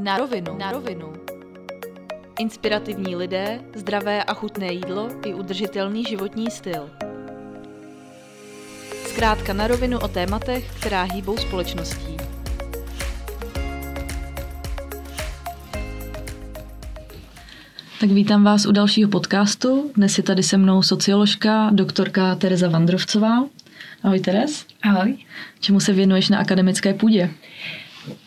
Na rovinu. Na rovinu. Inspirativní lidé, zdravé a chutné jídlo i udržitelný životní styl. Zkrátka na rovinu o tématech, která hýbou společností. Tak vítám vás u dalšího podcastu. Dnes je tady se mnou socioložka, doktorka Tereza Vandrovcová. Ahoj Teres. Ahoj. Čemu se věnuješ na akademické půdě?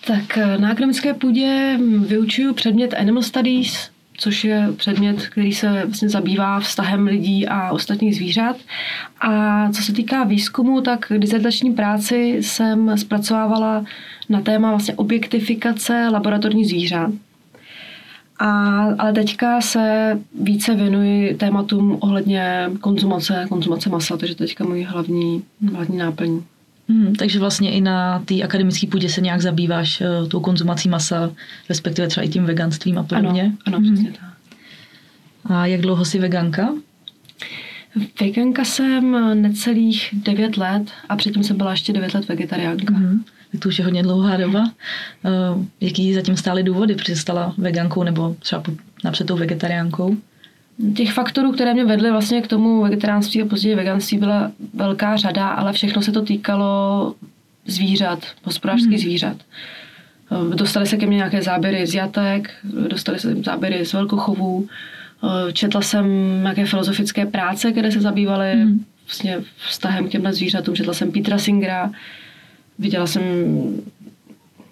Tak eh, na akademické půdě vyučuju předmět Animal Studies, což je předmět, který se vlastně zabývá vztahem lidí a ostatních zvířat. A co se týká výzkumu, tak dizertační práci jsem zpracovávala na téma vlastně objektifikace laboratorních zvířat. A, ale teďka se více věnuji tématům ohledně konzumace, konzumace masa, takže teďka můj hlavní, hlavní náplň. Hmm, takže vlastně i na té akademické půdě se nějak zabýváš uh, tou konzumací masa, respektive třeba i tím veganstvím a podobně? Ano, ano hmm. přesně tak. A jak dlouho jsi veganka? Veganka jsem necelých 9 let a předtím jsem byla ještě 9 let vegetariánka. Hmm tak to už je hodně dlouhá doba. Uh, jaký zatím stály důvody, protože stala vegankou nebo třeba napřed tou vegetariánkou? Těch faktorů, které mě vedly vlastně k tomu vegetariánství a později veganství, byla velká řada, ale všechno se to týkalo zvířat, hospodářských hmm. zvířat. Eh, dostali se ke mně nějaké záběry z jatek, dostali se záběry z velkochovů, eh, četla jsem nějaké filozofické práce, které se zabývaly hmm. vlastně vztahem k těmhle zvířatům, četla jsem Petra Singera, Viděla jsem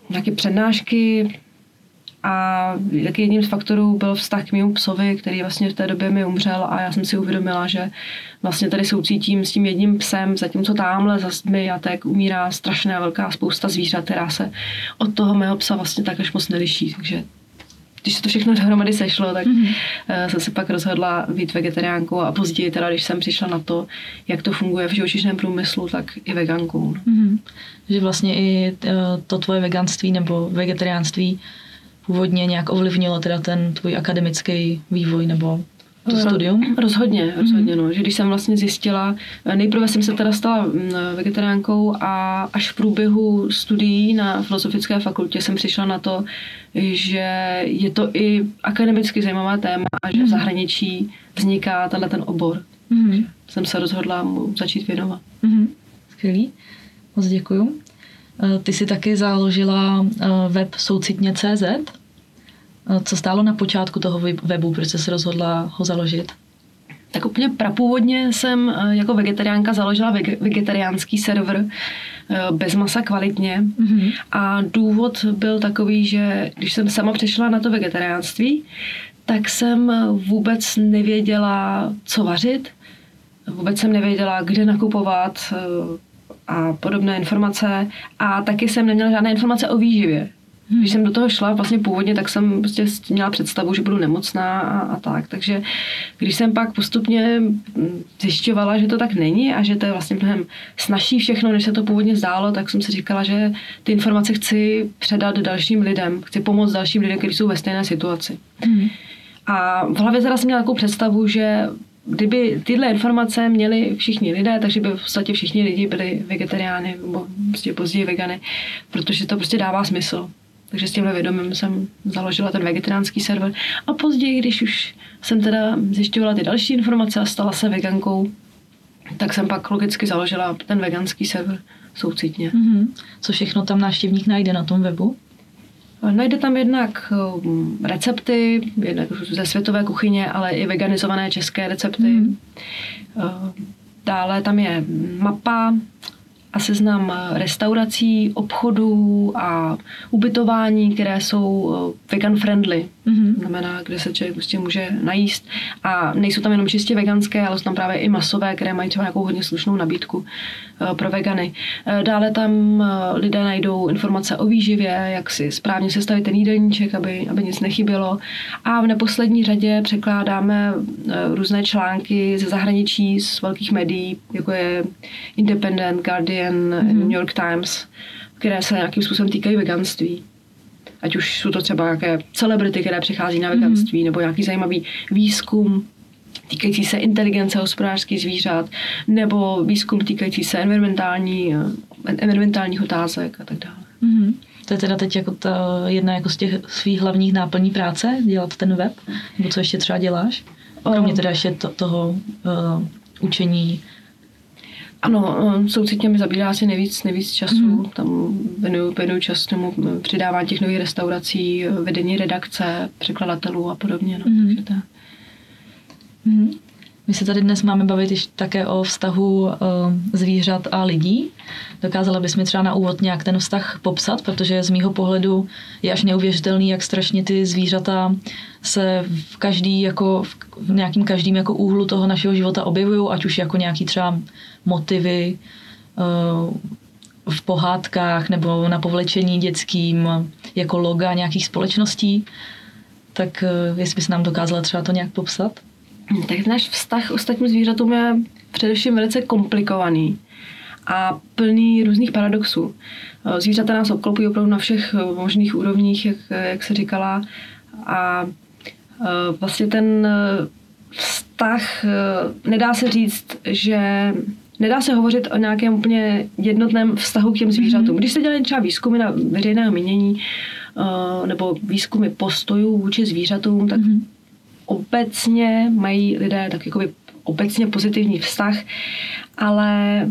nějaké přednášky a taky jedním z faktorů byl vztah k mému psovi, který vlastně v té době mi umřel a já jsem si uvědomila, že vlastně tady soucítím s tím jedním psem, zatímco tamhle za mi jatek umírá strašná velká spousta zvířat, která se od toho mého psa vlastně tak až moc neliší. Takže když se to všechno dohromady sešlo, tak mm-hmm. jsem se pak rozhodla být vegetariánkou a později teda, když jsem přišla na to, jak to funguje v živočišném průmyslu, tak i vegankou. Mm-hmm. Že vlastně i eh, to tvoje veganství nebo vegetariánství původně nějak ovlivnilo teda ten tvůj akademický vývoj nebo to studium? Rozhodně, rozhodně. Mm-hmm. No. Že když jsem vlastně zjistila, nejprve jsem se teda stala mm, vegetariánkou a až v průběhu studií na Filozofické fakultě jsem přišla na to, že je to i akademicky zajímavá téma a že v mhm. zahraničí vzniká tenhle ten obor. Mm-hmm. jsem se rozhodla mu začít věnovat. Mm-hmm. Skvělý, moc děkuju. Eh, ty jsi taky založila eh, web soucitně.cz. Co stálo na počátku toho webu, proč jsi se rozhodla ho založit? Tak úplně prapůvodně jsem eh, jako vegetariánka založila vegetariánský server eh, bez masa kvalitně mm-hmm. a důvod byl takový, že když jsem sama přešla na to vegetariánství, tak jsem vůbec nevěděla, co vařit, vůbec jsem nevěděla, kde nakupovat eh, a podobné informace a taky jsem neměla žádné informace o výživě. Když jsem do toho šla vlastně původně, tak jsem prostě měla představu, že budu nemocná a, a tak. Takže když jsem pak postupně zjišťovala, že to tak není a že to je vlastně mnohem snažší všechno, než se to původně zdálo, tak jsem si říkala, že ty informace chci předat dalším lidem. Chci pomoct dalším lidem, kteří jsou ve stejné situaci. Hmm. A v hlavě teda jsem měla takovou představu, že kdyby tyhle informace měli všichni lidé, takže by v podstatě všichni lidi byli vegetariány nebo prostě později vegany, protože to prostě dává smysl. Takže s tímhle vědomím jsem založila ten vegetariánský server. A později, když už jsem teda zjišťovala ty další informace a stala se vegankou, tak jsem pak logicky založila ten veganský server soucitně. Mm-hmm. Co všechno tam návštěvník najde na tom webu? Najde tam jednak um, recepty, jednak ze světové kuchyně, ale i veganizované české recepty. Mm. Dále tam je mapa a seznam restaurací, obchodů a ubytování, které jsou eh, vegan friendly. Mm-hmm. Znamená, kde se člověk prostě může najíst. A nejsou tam jenom čistě veganské, ale jsou tam právě i masové, které mají třeba nějakou hodně slušnou nabídku eh, pro vegany. Eh, dále tam lidé najdou informace o výživě, jak si správně sestavit ten jídelníček, aby, aby nic nechybělo. A v neposlední řadě překládáme různé články ze zahraničí, z velkých médií, jako je Independent, Guardian, Guardian, mm-hmm. New York Times, které se nějakým způsobem týkají veganství. Ať už jsou to třeba nějaké celebrity, které přichází na veganství, mm-hmm. nebo nějaký zajímavý výzkum týkající se inteligence hospodářských zvířat, nebo výzkum týkající se environmentální, environmentálních otázek a tak dále. Mm-hmm. To je teda teď jako ta jedna jako z těch svých hlavních náplní práce, dělat ten web? Nebo co ještě třeba děláš? Kromě teda ještě to, toho uh, učení ano, soucitně mi zabírá asi nejvíc, nejvíc času. Mm. Tam věnuju, věnuju čas tomu přidávání těch nových restaurací, vedení redakce, překladatelů a podobně. No. Mm. Takže to... mm. My se tady dnes máme bavit ještě také o vztahu zvířat a lidí. Dokázala bys mi třeba na úvod nějak ten vztah popsat, protože z mýho pohledu je až neuvěřitelný, jak strašně ty zvířata se v každý jako v nějakým každým jako úhlu toho našeho života objevují, ať už jako nějaký třeba motivy uh, v pohádkách nebo na povlečení dětským jako loga nějakých společností. Tak uh, jestli bys nám dokázala třeba to nějak popsat? Tak náš vztah ostatním zvířatům je především velice komplikovaný a plný různých paradoxů. Eh, zvířata nás obklopují opravdu na všech eh, možných úrovních, jak, jak se říkala. A eh, vlastně ten vztah, nedá se říct, že nedá se hovořit o nějakém úplně jednotném vztahu k těm zvířatům. Mhm. Když se dělají třeba výzkumy na veřejného mínění nebo výzkumy postojů vůči zvířatům, tak mm-hmm obecně mají lidé tak jako obecně pozitivní vztah, ale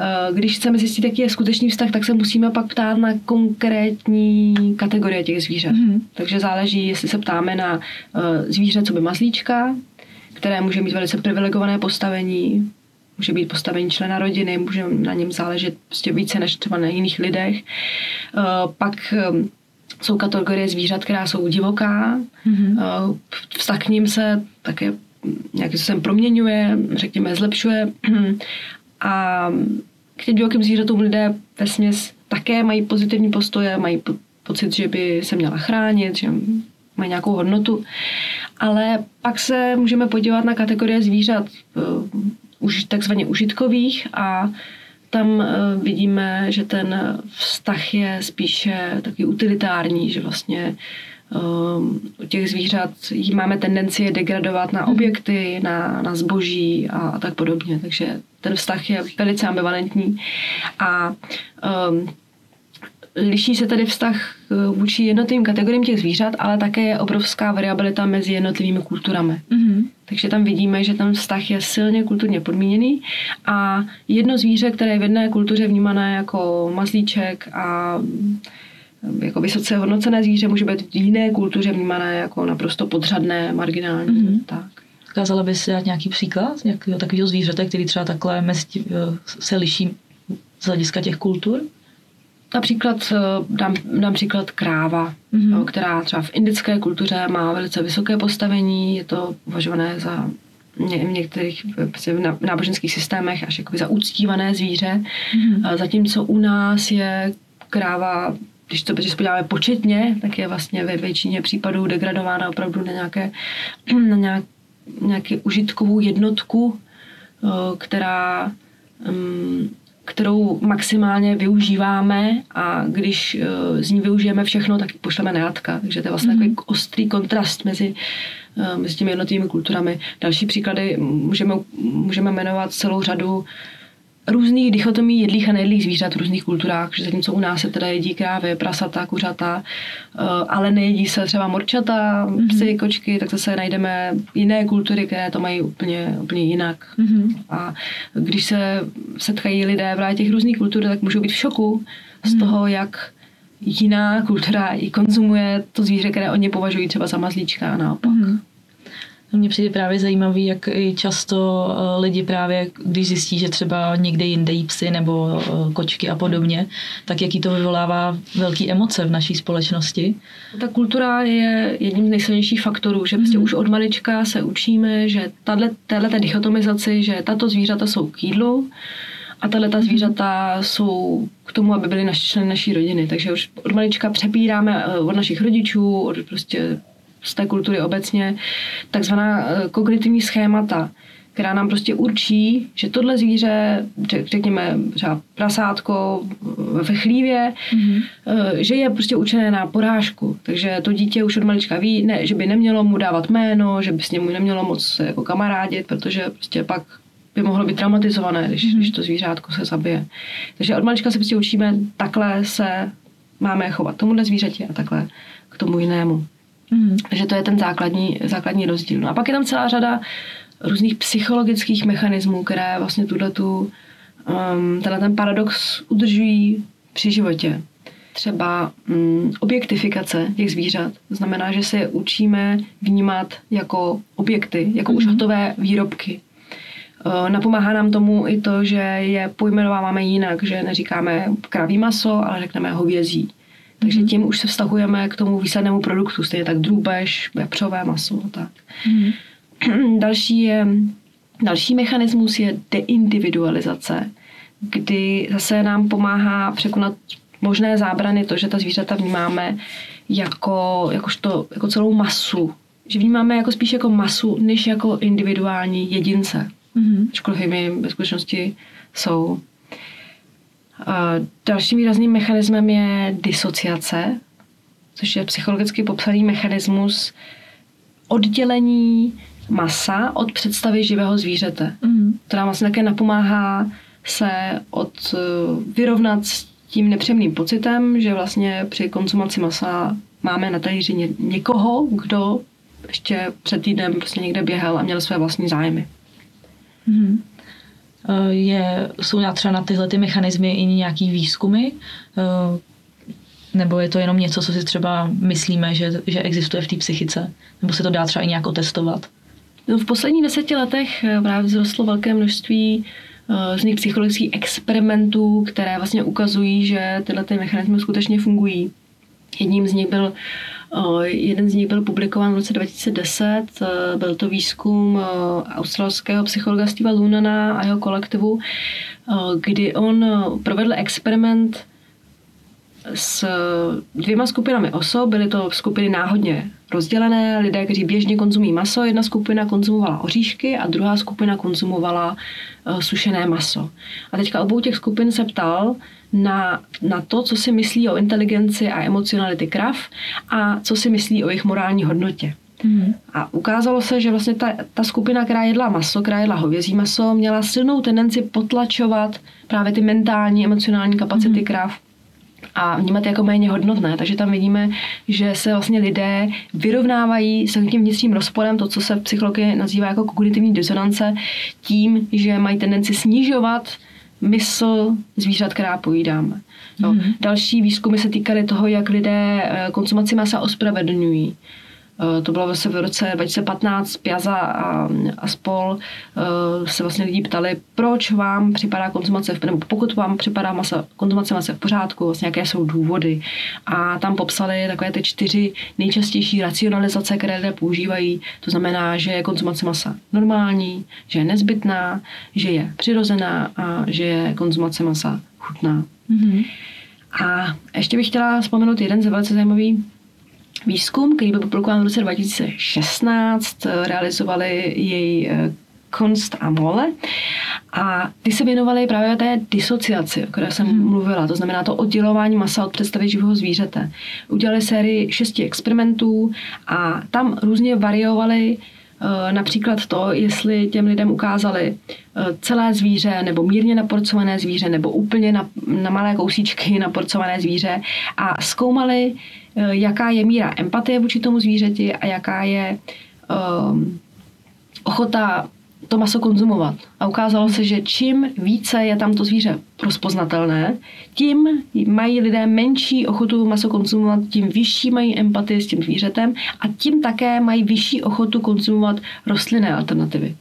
eh, když chceme zjistit, jaký je skutečný vztah, tak se musíme pak ptát na konkrétní kategorie těch zvířat. Mm. Takže záleží, jestli se ptáme na eh, zvíře, co by mazlíčka, které může mít velice privilegované postavení, může být postavení člena rodiny, může na něm záležet prostě více než třeba na jiných lidech. Eh, pak jsou kategorie zvířat, která jsou divoká. Mm-hmm. Vztah k ním se také nějakým způsobem proměňuje, řekněme, zlepšuje. A k těm divokým zvířatům lidé ve směs také mají pozitivní postoje, mají po- pocit, že by se měla chránit, že mají nějakou hodnotu. Ale pak se můžeme podívat na kategorie zvířat už takzvaně užitkových a tam eh, vidíme, že ten vztah je spíše taky utilitární, že vlastně um, u těch zvířat máme tendenci je degradovat na mhm. objekty, na, na zboží a, a tak podobně. Takže ten vztah je velice ambivalentní a um, liší se tedy vztah eh, vůči jednotlivým kategoriím těch zvířat, ale také je obrovská variabilita mezi jednotlivými kulturami. Mm-hmm. Takže tam vidíme, že ten vztah je silně kulturně podmíněný a jedno zvíře, které je v jedné kultuře vnímané jako mazlíček a eh, jako vysoce hodnocené zvíře, může být v jiné kultuře vnímané jako naprosto podřadné, marginální. Mm-hmm. Tak. Ukázala bys dát nějaký příklad nějakého takového zvířete, který třeba takhle mezi, eh, se liší z hlediska těch kultur? Například eh, dám, dám příklad kráva, mm-hmm. jo, která třeba v indické kultuře má velice vysoké postavení, je to považované za v některých prostě v náboženských systémech až jakoby za uctívané zvíře, mm-hmm. zatímco u nás je kráva když to když podíváme početně, tak je vlastně ve většině případů degradována opravdu na nějaké na nějak, nějaké užitkovou jednotku, eh, která um, kterou maximálně využíváme a když uh, z ní využijeme všechno, tak pošleme na jatka. Takže to je vlastně mm-hmm. takový ostrý kontrast mezi, uh, mezi těmi jednotlivými kulturami. Další příklady můžeme, můžeme jmenovat celou řadu různých dichotomí jedlých a nejedlých zvířat v různých kulturách, že zatímco u nás se teda jedí krávy, prasata, kuřata, eh, ale nejedí se třeba morčata, mm-hmm. psy, kočky, tak zase najdeme jiné kultury, které to mají úplně, úplně jinak. Mm-hmm. A když se setkají lidé v těch různých kultur, tak můžou být v šoku z mm-hmm. toho, jak jiná kultura i konzumuje to zvíře, které oni považují třeba za mazlíčka a naopak. Mm-hmm. Mně přijde právě zajímavý, jak i často eh, lidi právě, když zjistí, že třeba někde jinde jí psy nebo eh, kočky a podobně, tak jaký to vyvolává velké emoce v naší společnosti. Ta kultura je jedním z nejsilnějších faktorů, že prostě mm. už od malička se učíme, že tahle dichotomizaci, že tato zvířata jsou k jídlu, a tahle ta zvířata jsou k tomu, aby byly naši členy naší rodiny. Takže už od malička přepíráme eh, od našich rodičů, od prostě z té kultury obecně, takzvaná eh, kognitivní schémata, která nám prostě určí, že tohle zvíře, řekněme třeba prasátko ve chlívě, mm-hmm. že je prostě učené na porážku. Takže to dítě už od malička ví, ne, že by nemělo mu dávat jméno, že by s němu nemělo moc jako kamarádit, protože prostě pak by mohlo být traumatizované, když, mm-hmm. když to zvířátko se zabije. Takže od malička se prostě učíme takhle se máme chovat tomuhle zvířeti a takhle k tomu jinému. Mm. Takže to je ten základní, základní rozdíl. No a pak je tam celá řada různých psychologických mechanismů, které vlastně tuhletu, um, tenhle ten paradox udržují při životě. Třeba um, objektifikace těch zvířat. To znamená, že se je učíme vnímat jako objekty, jako mm. už hotové výrobky. Uh, napomáhá nám tomu i to, že je pojmenováváme jinak, že neříkáme kraví maso, ale řekneme hovězí. Takže mhm. tím už se vztahujeme k tomu výslednému produktu, stejně tak drůbež, vepřové maso. Tak. Mm. Další, je, další mechanismus je deindividualizace, kdy zase nám pomáhá překonat možné zábrany to, že ta zvířata vnímáme jako, jakožto, jako celou masu. Že vnímáme jako spíš jako masu, než jako individuální jedince. Mm-hmm. Jimi ve skutečnosti jsou. Dalším výrazným mechanismem je disociace, což je psychologicky popsaný mechanismus oddělení masa od představy živého zvířete, mm. která vlastně také napomáhá se od, eh, vyrovnat s tím nepříjemným pocitem, že vlastně při konzumaci masa máme na talíři ně, někoho, kdo ještě před týdnem prostě někde běhal a měl své vlastní zájmy. Mm. Je, jsou třeba na tyhle ty mechanismy i nějaký výzkumy? Eh, nebo je to jenom něco, co si třeba myslíme, že, že existuje v té psychice? Nebo se to dá třeba i nějak otestovat? No, v posledních deseti letech eh, právě vzrostlo velké množství eh, z nich psychologických experimentů, které vlastně ukazují, že tyhle ty mechanismy skutečně fungují. Jedním z nich byl eh, Jeden z nich byl publikován v roce 2010. Byl to výzkum australského psychologa Steva Lunana a jeho kolektivu, kdy on provedl experiment s dvěma skupinami osob. Byly to skupiny náhodně rozdělené. Lidé, kteří běžně konzumují maso, jedna skupina konzumovala oříšky a druhá skupina konzumovala uh, sušené maso. A teďka obou těch skupin se ptal na, na to, co si myslí o inteligenci a emocionality krav a co si myslí o jejich morální hodnotě. Mm. A ukázalo se, že vlastně ta, ta skupina, která jedla maso, která jedla hovězí maso, měla silnou tendenci potlačovat právě ty mentální, emocionální kapacity mm. krav a vnímat jako méně hodnotné. Takže tam vidíme, že se vlastně lidé vyrovnávají s tím vnitřním rozporem, to, co se v psychologii nazývá jako kognitivní disonance, tím, že mají tendenci snižovat mysl zvířat, která pojídáme. No, mm-hmm. Další výzkumy se týkaly toho, jak lidé eh, konzumaci masa ospravedlňují. Eh, to bylo vlastně v roce 2015 Piazza a, a spol eh, se vlastně lidi ptali, proč vám připadá konzumace, nebo pokud vám připadá masa, konzumace masa v pořádku, vlastně jaké jsou důvody. A tam popsali takové ty čtyři nejčastější racionalizace, které lidé používají. To znamená, že je konzumace masa normální, že je nezbytná, že je přirozená a že je konzumace masa chutná. Mm-hmm. A ještě bych chtěla vzpomenout jeden ze velice zajímavý výzkum, který byl publikován v roce 2016, realizovali jej eh, Kunst a Mole. A ty se věnovali právě té disociaci, o které jsem hmm. mluvila, to znamená to oddělování masa od představy živého zvířete. Udělali sérii šesti experimentů a tam různě variovali Eh, například to, jestli těm lidem ukázali eh, celé zvíře nebo mírně naporcované zvíře nebo úplně na, na malé kousíčky naporcované zvíře a zkoumali, eh, jaká je míra empatie vůči tomu zvířeti a jaká je um, ochota to maso konzumovat. A ukázalo se, že čím více je tam to zvíře rozpoznatelné, tím mají lidé menší ochotu maso konzumovat, tím vyšší mají empatii s tím zvířetem a tím také mají vyšší ochotu konzumovat rostlinné alternativy.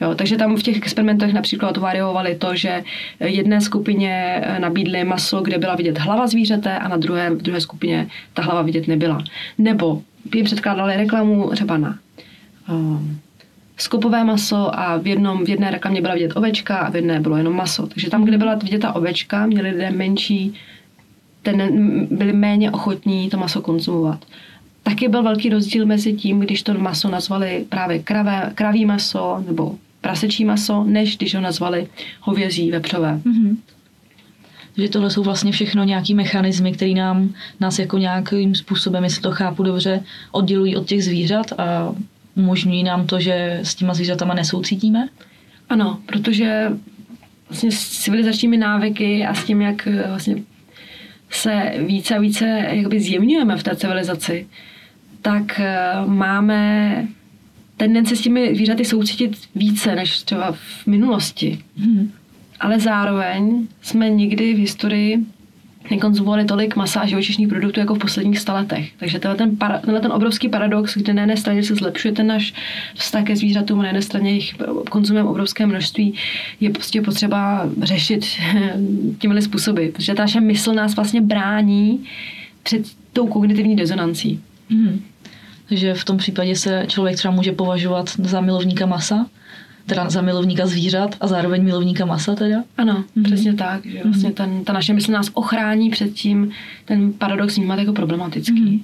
Jo, takže tam v těch experimentech například variovali to, že jedné skupině nabídli maso, kde byla vidět hlava zvířete a na druhé, v druhé skupině ta hlava vidět nebyla. Nebo jim předkládali reklamu třeba na um, skopové maso a v, jednom, v jedné reklamě byla vidět ovečka a v jedné bylo jenom maso. Takže tam, kde byla vidět ta ovečka, měli lidé menší, ten, byli méně ochotní to maso konzumovat. Taky byl velký rozdíl mezi tím, když to maso nazvali právě kravé, kraví maso nebo prasečí maso, než když ho nazvali hovězí, vepřové. Mm-hmm. Že tohle jsou vlastně všechno nějaký mechanismy, které nám, nás jako nějakým způsobem, jestli to chápu dobře, oddělují od těch zvířat a umožňují nám to, že s těma zvířatama nesoucítíme? Ano, protože vlastně s civilizačními návyky a s tím, jak eh, vlastně se více a více jakoby zjemňujeme v té civilizaci, tak eh, máme tendence s těmi zvířaty soucítit více než třeba v minulosti. Hmm. Ale zároveň jsme nikdy v historii nekonzumovali tolik masa a živočišných produktů jako v posledních staletech. Takže tenhle ten, para, tenhle ten obrovský paradox, kde na jedné straně se zlepšuje ten náš vztah ke zvířatům, na jedné straně jich konzumujeme obrovské množství, je prostě potřeba řešit těmhle způsoby, protože ta naše mysl nás vlastně brání před tou kognitivní rezonancí. Hmm. Takže v tom případě se člověk třeba může považovat za milovníka masa, teda za milovníka zvířat a zároveň milovníka masa teda? Ano, mm-hmm. přesně tak. Že vlastně ten, ta naše mysl nás ochrání před tím ten paradox vnímat jako problematický. Mm-hmm.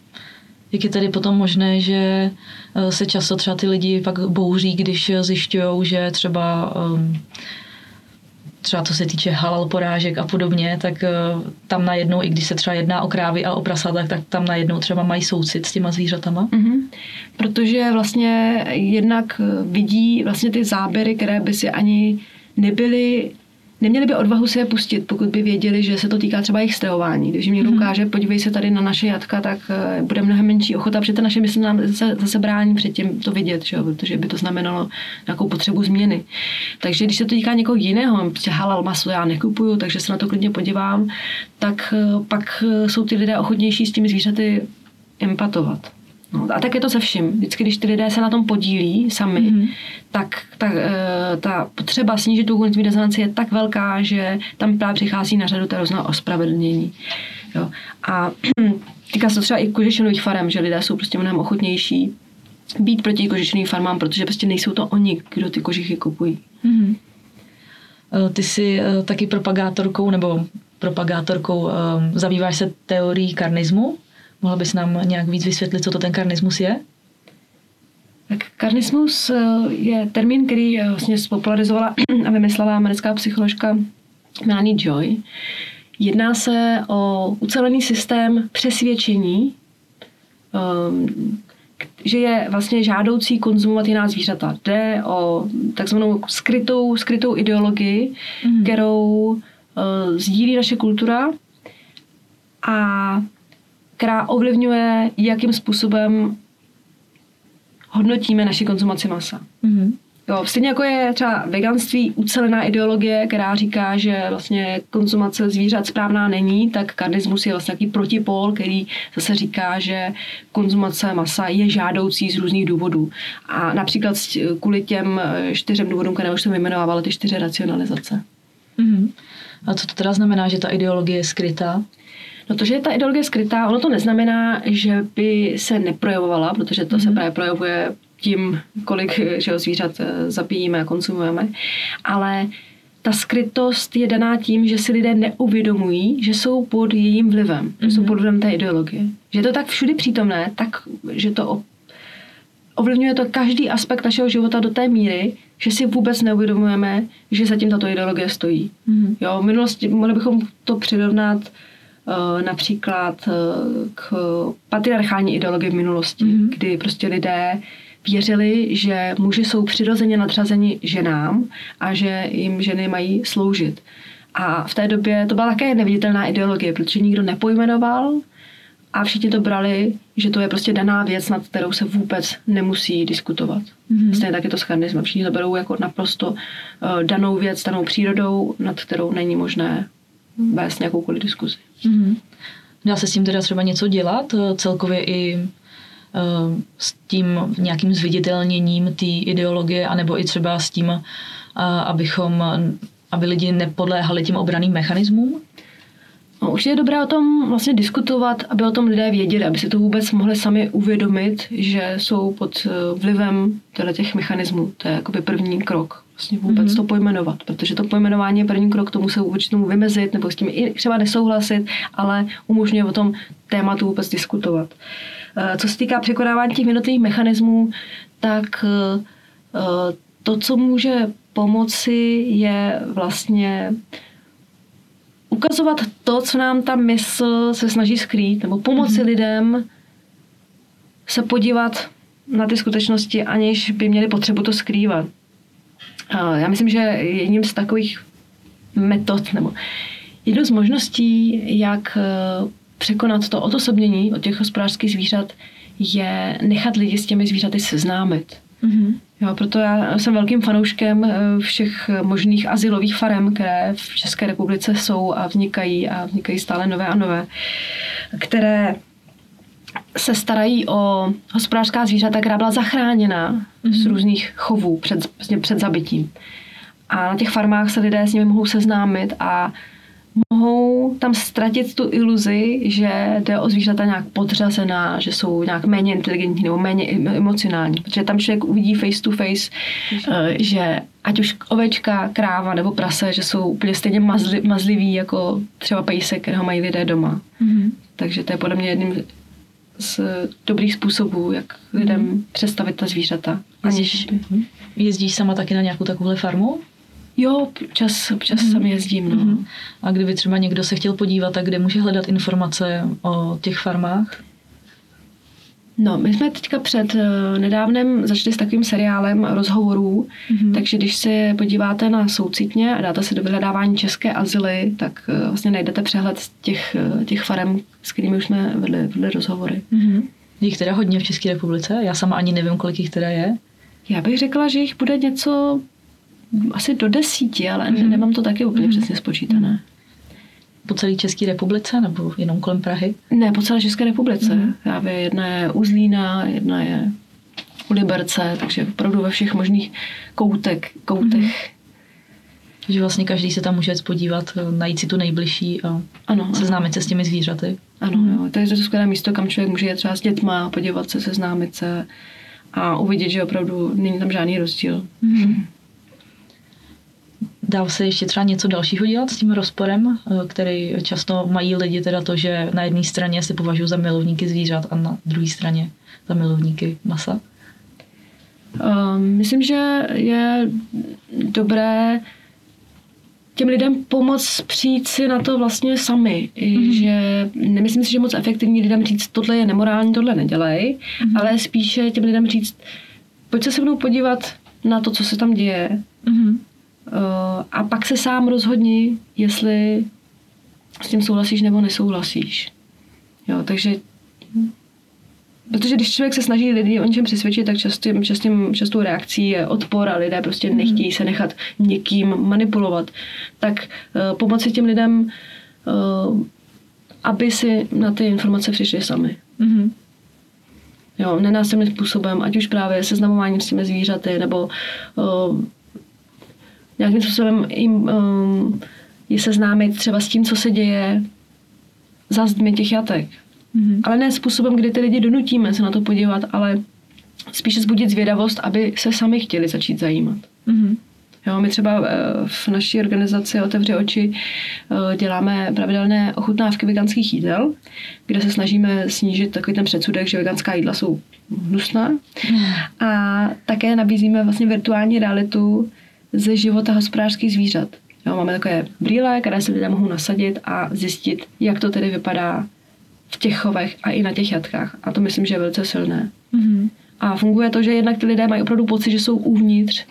Jak je tedy potom možné, že eh, se často třeba ty lidi pak bouří, když zjišťují, že třeba um, třeba co se týče halal porážek a podobně, tak uh, tam najednou, i když se třeba jedná o krávy a o prasata, tak tam najednou třeba mají soucit s těma zvířatama. Mm-hmm. Protože vlastně jednak vidí vlastně ty záběry, které by si ani nebyly Neměli by odvahu si je pustit, pokud by věděli, že se to týká třeba jejich stravování. Když mi někdo mm-hmm. ukáže, podívej se tady na naše jatka, tak eh, bude mnohem menší ochota, protože ta naše mysl nám zase, zase brání před tím to vidět, že? protože by to znamenalo nějakou potřebu změny. Takže když se to týká někoho jiného, prostě halal maso já nekupuju, takže se na to klidně podívám, tak eh, pak eh, jsou ty lidé ochotnější s těmi zvířaty empatovat. No, a tak je to se vším. Vždycky, když ty lidé se na tom podílí sami, mm-hmm. tak ta, e, ta potřeba snížit tu kognitivní rezonanci je tak velká, že tam právě přichází na řadu ta různá ospravedlnění. Jo. A týká se to třeba i kožešinových farem, že lidé jsou prostě mnohem ochotnější být proti kožešinovým farmám, protože prostě nejsou to oni, kdo ty kožichy kupují. Mm-hmm. Ty jsi e, taky propagátorkou nebo propagátorkou, zabýváš se teorií karnismu. Mohla bys nám nějak víc vysvětlit, co to ten karnismus je? Tak karnismus eh, je termín, který eh, vlastně spopularizovala a vymyslela americká psycholožka Melanie Joy. Jedná se o ucelený systém přesvědčení, ehm, že je vlastně žádoucí konzumovat jiná zvířata. Jde o takzvanou skrytou, skrytou ideologii, mm. kterou uh, sdílí naše kultura a která ovlivňuje, jakým způsobem hodnotíme naši konzumaci masa. Mm-hmm. Jo, stejně jako je třeba veganství ucelená ideologie, která říká, že vlastně konzumace zvířat správná není, tak karnismus je vlastně takový protipol, který zase říká, že konzumace masa je žádoucí z různých důvodů. A například kvůli těm eh, čtyřem důvodům, které už jsem vymenovala, ty čtyři racionalizace. Mm-hmm. A co to teda znamená, že ta ideologie je skrytá? No to, že je ta ideologie skrytá, ono to neznamená, že by se neprojevovala, protože to mm-hmm. se mhm. právě projevuje tím, kolik že zvířat eh, zabíjíme a konzumujeme, ale ta skrytost je daná tím, že si lidé neuvědomují, že jsou pod jejím vlivem, mm-hmm. že jsou mhm. pod vlivem té ideologie. Že je to tak všudy přítomné, tak, že to ovlivňuje to každý aspekt našeho života do té míry, že si vůbec neuvědomujeme, že zatím tato ideologie stojí. Mm-hmm. Jo, v minulosti mohli bychom to přirovnat Eh, například eh, k patriarchální ideologii v minulosti, mm-hmm. kdy prostě lidé věřili, že muži jsou přirozeně nadřazeni ženám a že jim ženy mají sloužit. A v té době to byla také neviditelná ideologie, protože nikdo nepojmenoval a všichni to brali, že to je prostě daná věc, nad kterou se vůbec nemusí diskutovat. Mm-hmm. Stejně tak je to s charnismem. Všichni to berou jako naprosto uh, danou věc, danou přírodou, nad kterou není možné vést nějakoukoliv diskuzi. Mm-hmm. Dá se s tím teda třeba něco dělat, eh, celkově i uh, s tím nějakým zviditelněním té ideologie, anebo i třeba s tím, uh, abychom, aby lidi nepodléhali těm obraným mechanismům? No, už je dobré o tom vlastně diskutovat, aby o tom lidé věděli, aby si to vůbec mohli sami uvědomit, že jsou pod vlivem těch mechanismů. To je jakoby první krok vlastně vůbec mm-hmm. to pojmenovat, protože to pojmenování je první krok k tomu se vůbec tomu vymezit nebo s tím i třeba nesouhlasit, ale umožňuje o tom tématu vůbec diskutovat. Eh, co se týká překonávání těch jednotlivých mechanismů, tak eh, to, co může pomoci, je vlastně ukazovat to, co nám ta mysl se snaží skrýt, nebo pomoci mm-hmm. lidem se podívat na ty skutečnosti, aniž by měli potřebu to skrývat. Já myslím, že jedním z takových metod nebo Jednou z možností, jak eh, překonat to odosobnění od těch hospodářských zvířat, je nechat lidi s těmi zvířaty seznámit. Mm-hmm. Jo, proto já jsem velkým fanouškem eh, všech možných asilových farem, které v České republice jsou a vznikají a vznikají stále nové a nové, které se starají o hospodářská zvířata, která byla zachráněna mm-hmm. z mhm. různých chovů před, vlastně před zabitím. A na těch farmách se lidé s nimi mohou seznámit a mohou tam ztratit tu iluzi, že jde o zvířata nějak podřazená, že jsou nějak méně inteligentní nebo méně emocionální. Protože tam člověk uvidí face to face, eh, že ať už ovečka, kráva nebo prase, že jsou úplně stejně mazli, mazliví jako třeba pejsek, kterého mají lidé doma. Mm-hmm. Takže to je podle mě jedním z dobrých způsobů, jak lidem mm-hmm. představit ta zvířata. Jezdíš, jezdíš sama taky na nějakou takovou farmu? Jo, občas, občas mm-hmm. sam jezdím. No. Mm-hmm. A kdyby třeba někdo se chtěl podívat, tak kde může hledat informace o těch farmách? No, my jsme teďka před uh, nedávnem začali s takovým seriálem rozhovorů, mm-hmm. takže když se podíváte na soucitně a dáte se do vyhledávání české azyly, tak uh, vlastně najdete přehled těch, uh, těch farem, s kterými už jsme vedli, vedli rozhovory. Mm-hmm. Jich teda hodně v České republice? Já sama ani nevím, kolik jich teda je. Já bych řekla, že jich bude něco asi do desíti, ale mm. nemám to taky úplně mm. přesně spočítané. Po celé České republice nebo jenom kolem Prahy? Ne, po celé České republice. Mm. Právě jedna je u Zlína, jedna je u Liberce, takže opravdu ve všech možných koutek, koutech. Mm. Takže vlastně každý se tam může podívat, najít si tu nejbližší a ano, seznámit ano. se s těmi zvířaty. Ano, mm. jo. to je to skvělé místo, kam člověk může jít třeba s dětma, podívat se, seznámit se a uvidět, že opravdu není tam žádný rozdíl. Mm. Dá se ještě třeba něco dalšího dělat s tím rozporem, eh, který často mají lidi teda to, že na jedné straně se považují za milovníky zvířat a na druhé straně za milovníky masa? Um, myslím, že je dobré těm lidem pomoct přijít si na to vlastně sami. Mm-hmm. Že nemyslím si, že je moc efektivní lidem říct, tohle je nemorální, tohle nedělej, mm-hmm. ale spíše těm lidem říct, pojď se se mnou podívat na to, co se tam děje. Mm-hmm. Eh, a pak se sám rozhodni, jestli s tím souhlasíš nebo nesouhlasíš. Jo, takže Protože když člověk se snaží lidi o něčem přesvědčit, tak častým, častým, častou reakcí je odpor a lidé prostě mm. nechtějí se nechat někým manipulovat. Tak uh, pomoci těm lidem, uh, aby si na ty informace přišli sami. Mm. Jo, nenásilným způsobem, ať už právě seznamováním s těmi zvířaty, nebo uh, nějakým způsobem jim um, je seznámit třeba s tím, co se děje za zdmi těch jatek. Mm-hmm. Ale ne způsobem, kdy ty lidi donutíme se na to podívat, ale spíše zbudit zvědavost, aby se sami chtěli začít zajímat. Mm-hmm. Jo, my třeba eh, v naší organizaci Otevři oči eh, děláme pravidelné ochutnávky veganských jídel, kde se snažíme snížit takový ten předsudek, že veganská jídla jsou hnusná. A také nabízíme vlastně virtuální realitu ze života hospodářských zvířat. Jo, máme takové brýle, které se lidé mohou nasadit a zjistit, jak to tedy vypadá v těch chovech a i na těch jatkách. A to myslím, že je velice silné. Mm-hmm. A funguje to, že jednak ty lidé mají opravdu pocit, že jsou uvnitř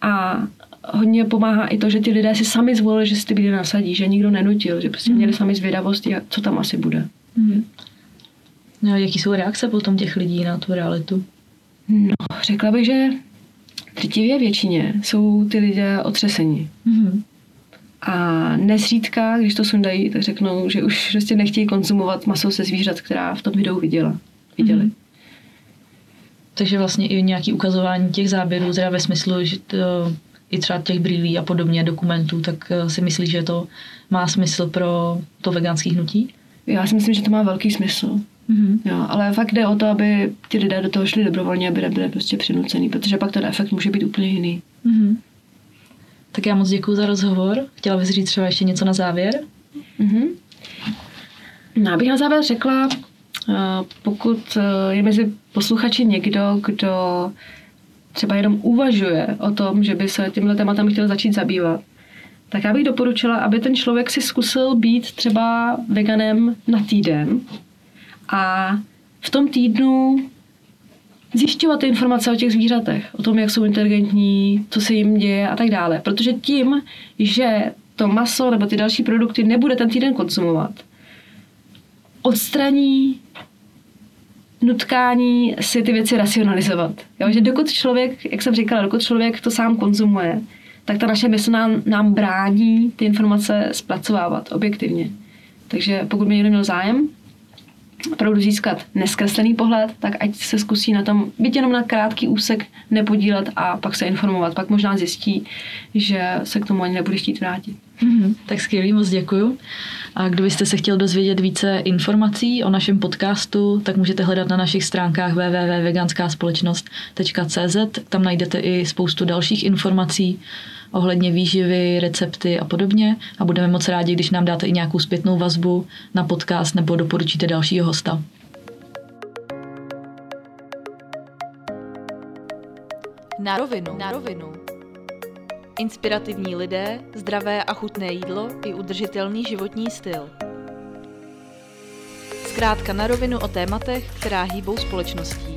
a hodně pomáhá i to, že ti lidé si sami zvolili, že si ty brýle nasadí, že nikdo nenutil, že prostě mm-hmm. měli sami zvědavost, co tam asi bude. Mm-hmm. No, jaký jsou reakce potom těch lidí na tu realitu? No, řekla bych, že drtivě většině jsou ty lidé otřesení. Mm-hmm. A nesřídka, když to sundají, tak řeknou, že už prostě nechtějí konzumovat maso se zvířat, která v tom videu viděla. viděli. Mm-hmm. Takže vlastně i nějaký ukazování těch záběrů, teda ve smyslu, že to, i třeba těch brýlí a podobně dokumentů, tak eh, si myslíš, že to má smysl pro to veganské hnutí? Já si myslím, že to má velký smysl. Mm-hmm. Jo, ale fakt jde o to, aby ti lidé do toho šli dobrovolně, aby nebyli prostě přinucený, protože pak ten efekt může být úplně jiný. Mm-hmm. Tak já moc děkuji za rozhovor. Chtěla bys říct třeba ještě něco na závěr? Mm-hmm. No, abych na závěr řekla, eh, pokud eh, je mezi posluchači někdo, kdo třeba jenom uvažuje o tom, že by se tímhle tématem chtěl začít zabývat, tak já bych doporučila, aby ten člověk si zkusil být třeba veganem na týden a v tom týdnu zjišťovat ty informace o těch zvířatech, o tom, jak jsou inteligentní, co se jim děje a tak dále. Protože tím, že to maso nebo ty další produkty nebude ten týden konzumovat, odstraní nutkání si ty věci racionalizovat. Jo? Že dokud člověk, jak jsem říkala, dokud člověk to sám konzumuje, tak ta naše mysl nám, nám brání ty informace zpracovávat objektivně. Takže pokud by někdo měl zájem, opravdu získat neskreslený pohled, tak ať se zkusí na tom, byť jenom na krátký úsek, nepodílet a pak se informovat. Pak možná zjistí, že se k tomu ani nebude chtít vrátit. Mm-hmm, tak skvělý, moc děkuju. A kdybyste se chtěl dozvědět více informací o našem podcastu, tak můžete hledat na našich stránkách www.veganskaspolečnost.cz. Tam najdete i spoustu dalších informací ohledně výživy, recepty a podobně. A budeme moc rádi, když nám dáte i nějakou zpětnou vazbu na podcast nebo doporučíte dalšího hosta. Na rovinu. Na rovinu. Inspirativní lidé, zdravé a chutné jídlo i udržitelný životní styl. Zkrátka na rovinu o tématech, která hýbou společností.